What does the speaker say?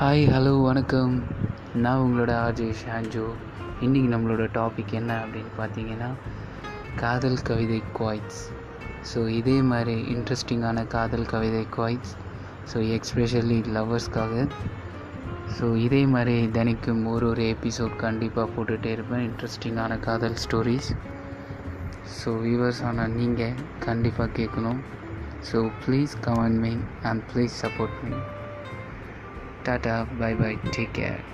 Hi hello வணக்கம். நான் உங்களோட ஆர்ஜே ஷான்ஜோ இன்றைக்கி நம்மளோட டாபிக் என்ன அப்படின்னு பார்த்தீங்கன்னா காதல் கவிதை குவாய்ட்ஸ் ஸோ இதே மாதிரி இன்ட்ரெஸ்டிங்கான காதல் கவிதை குவாய்ட்ஸ் ஸோ எக்ஸ்பெஷலி லவ்வர்ஸ்க்காக ஸோ இதே மாதிரி தினைக்கும் ஒரு ஒரு எபிசோட் கண்டிப்பாக போட்டுகிட்டே இருப்பேன். இன்ட்ரெஸ்டிங்கான காதல் ஸ்டோரிஸ் ஸோ வியூவர்ஸ் ஆனால் நீங்கள் கண்டிப்பாக கேட்கணும். So please comment me and please support me Tata, bye bye, take care.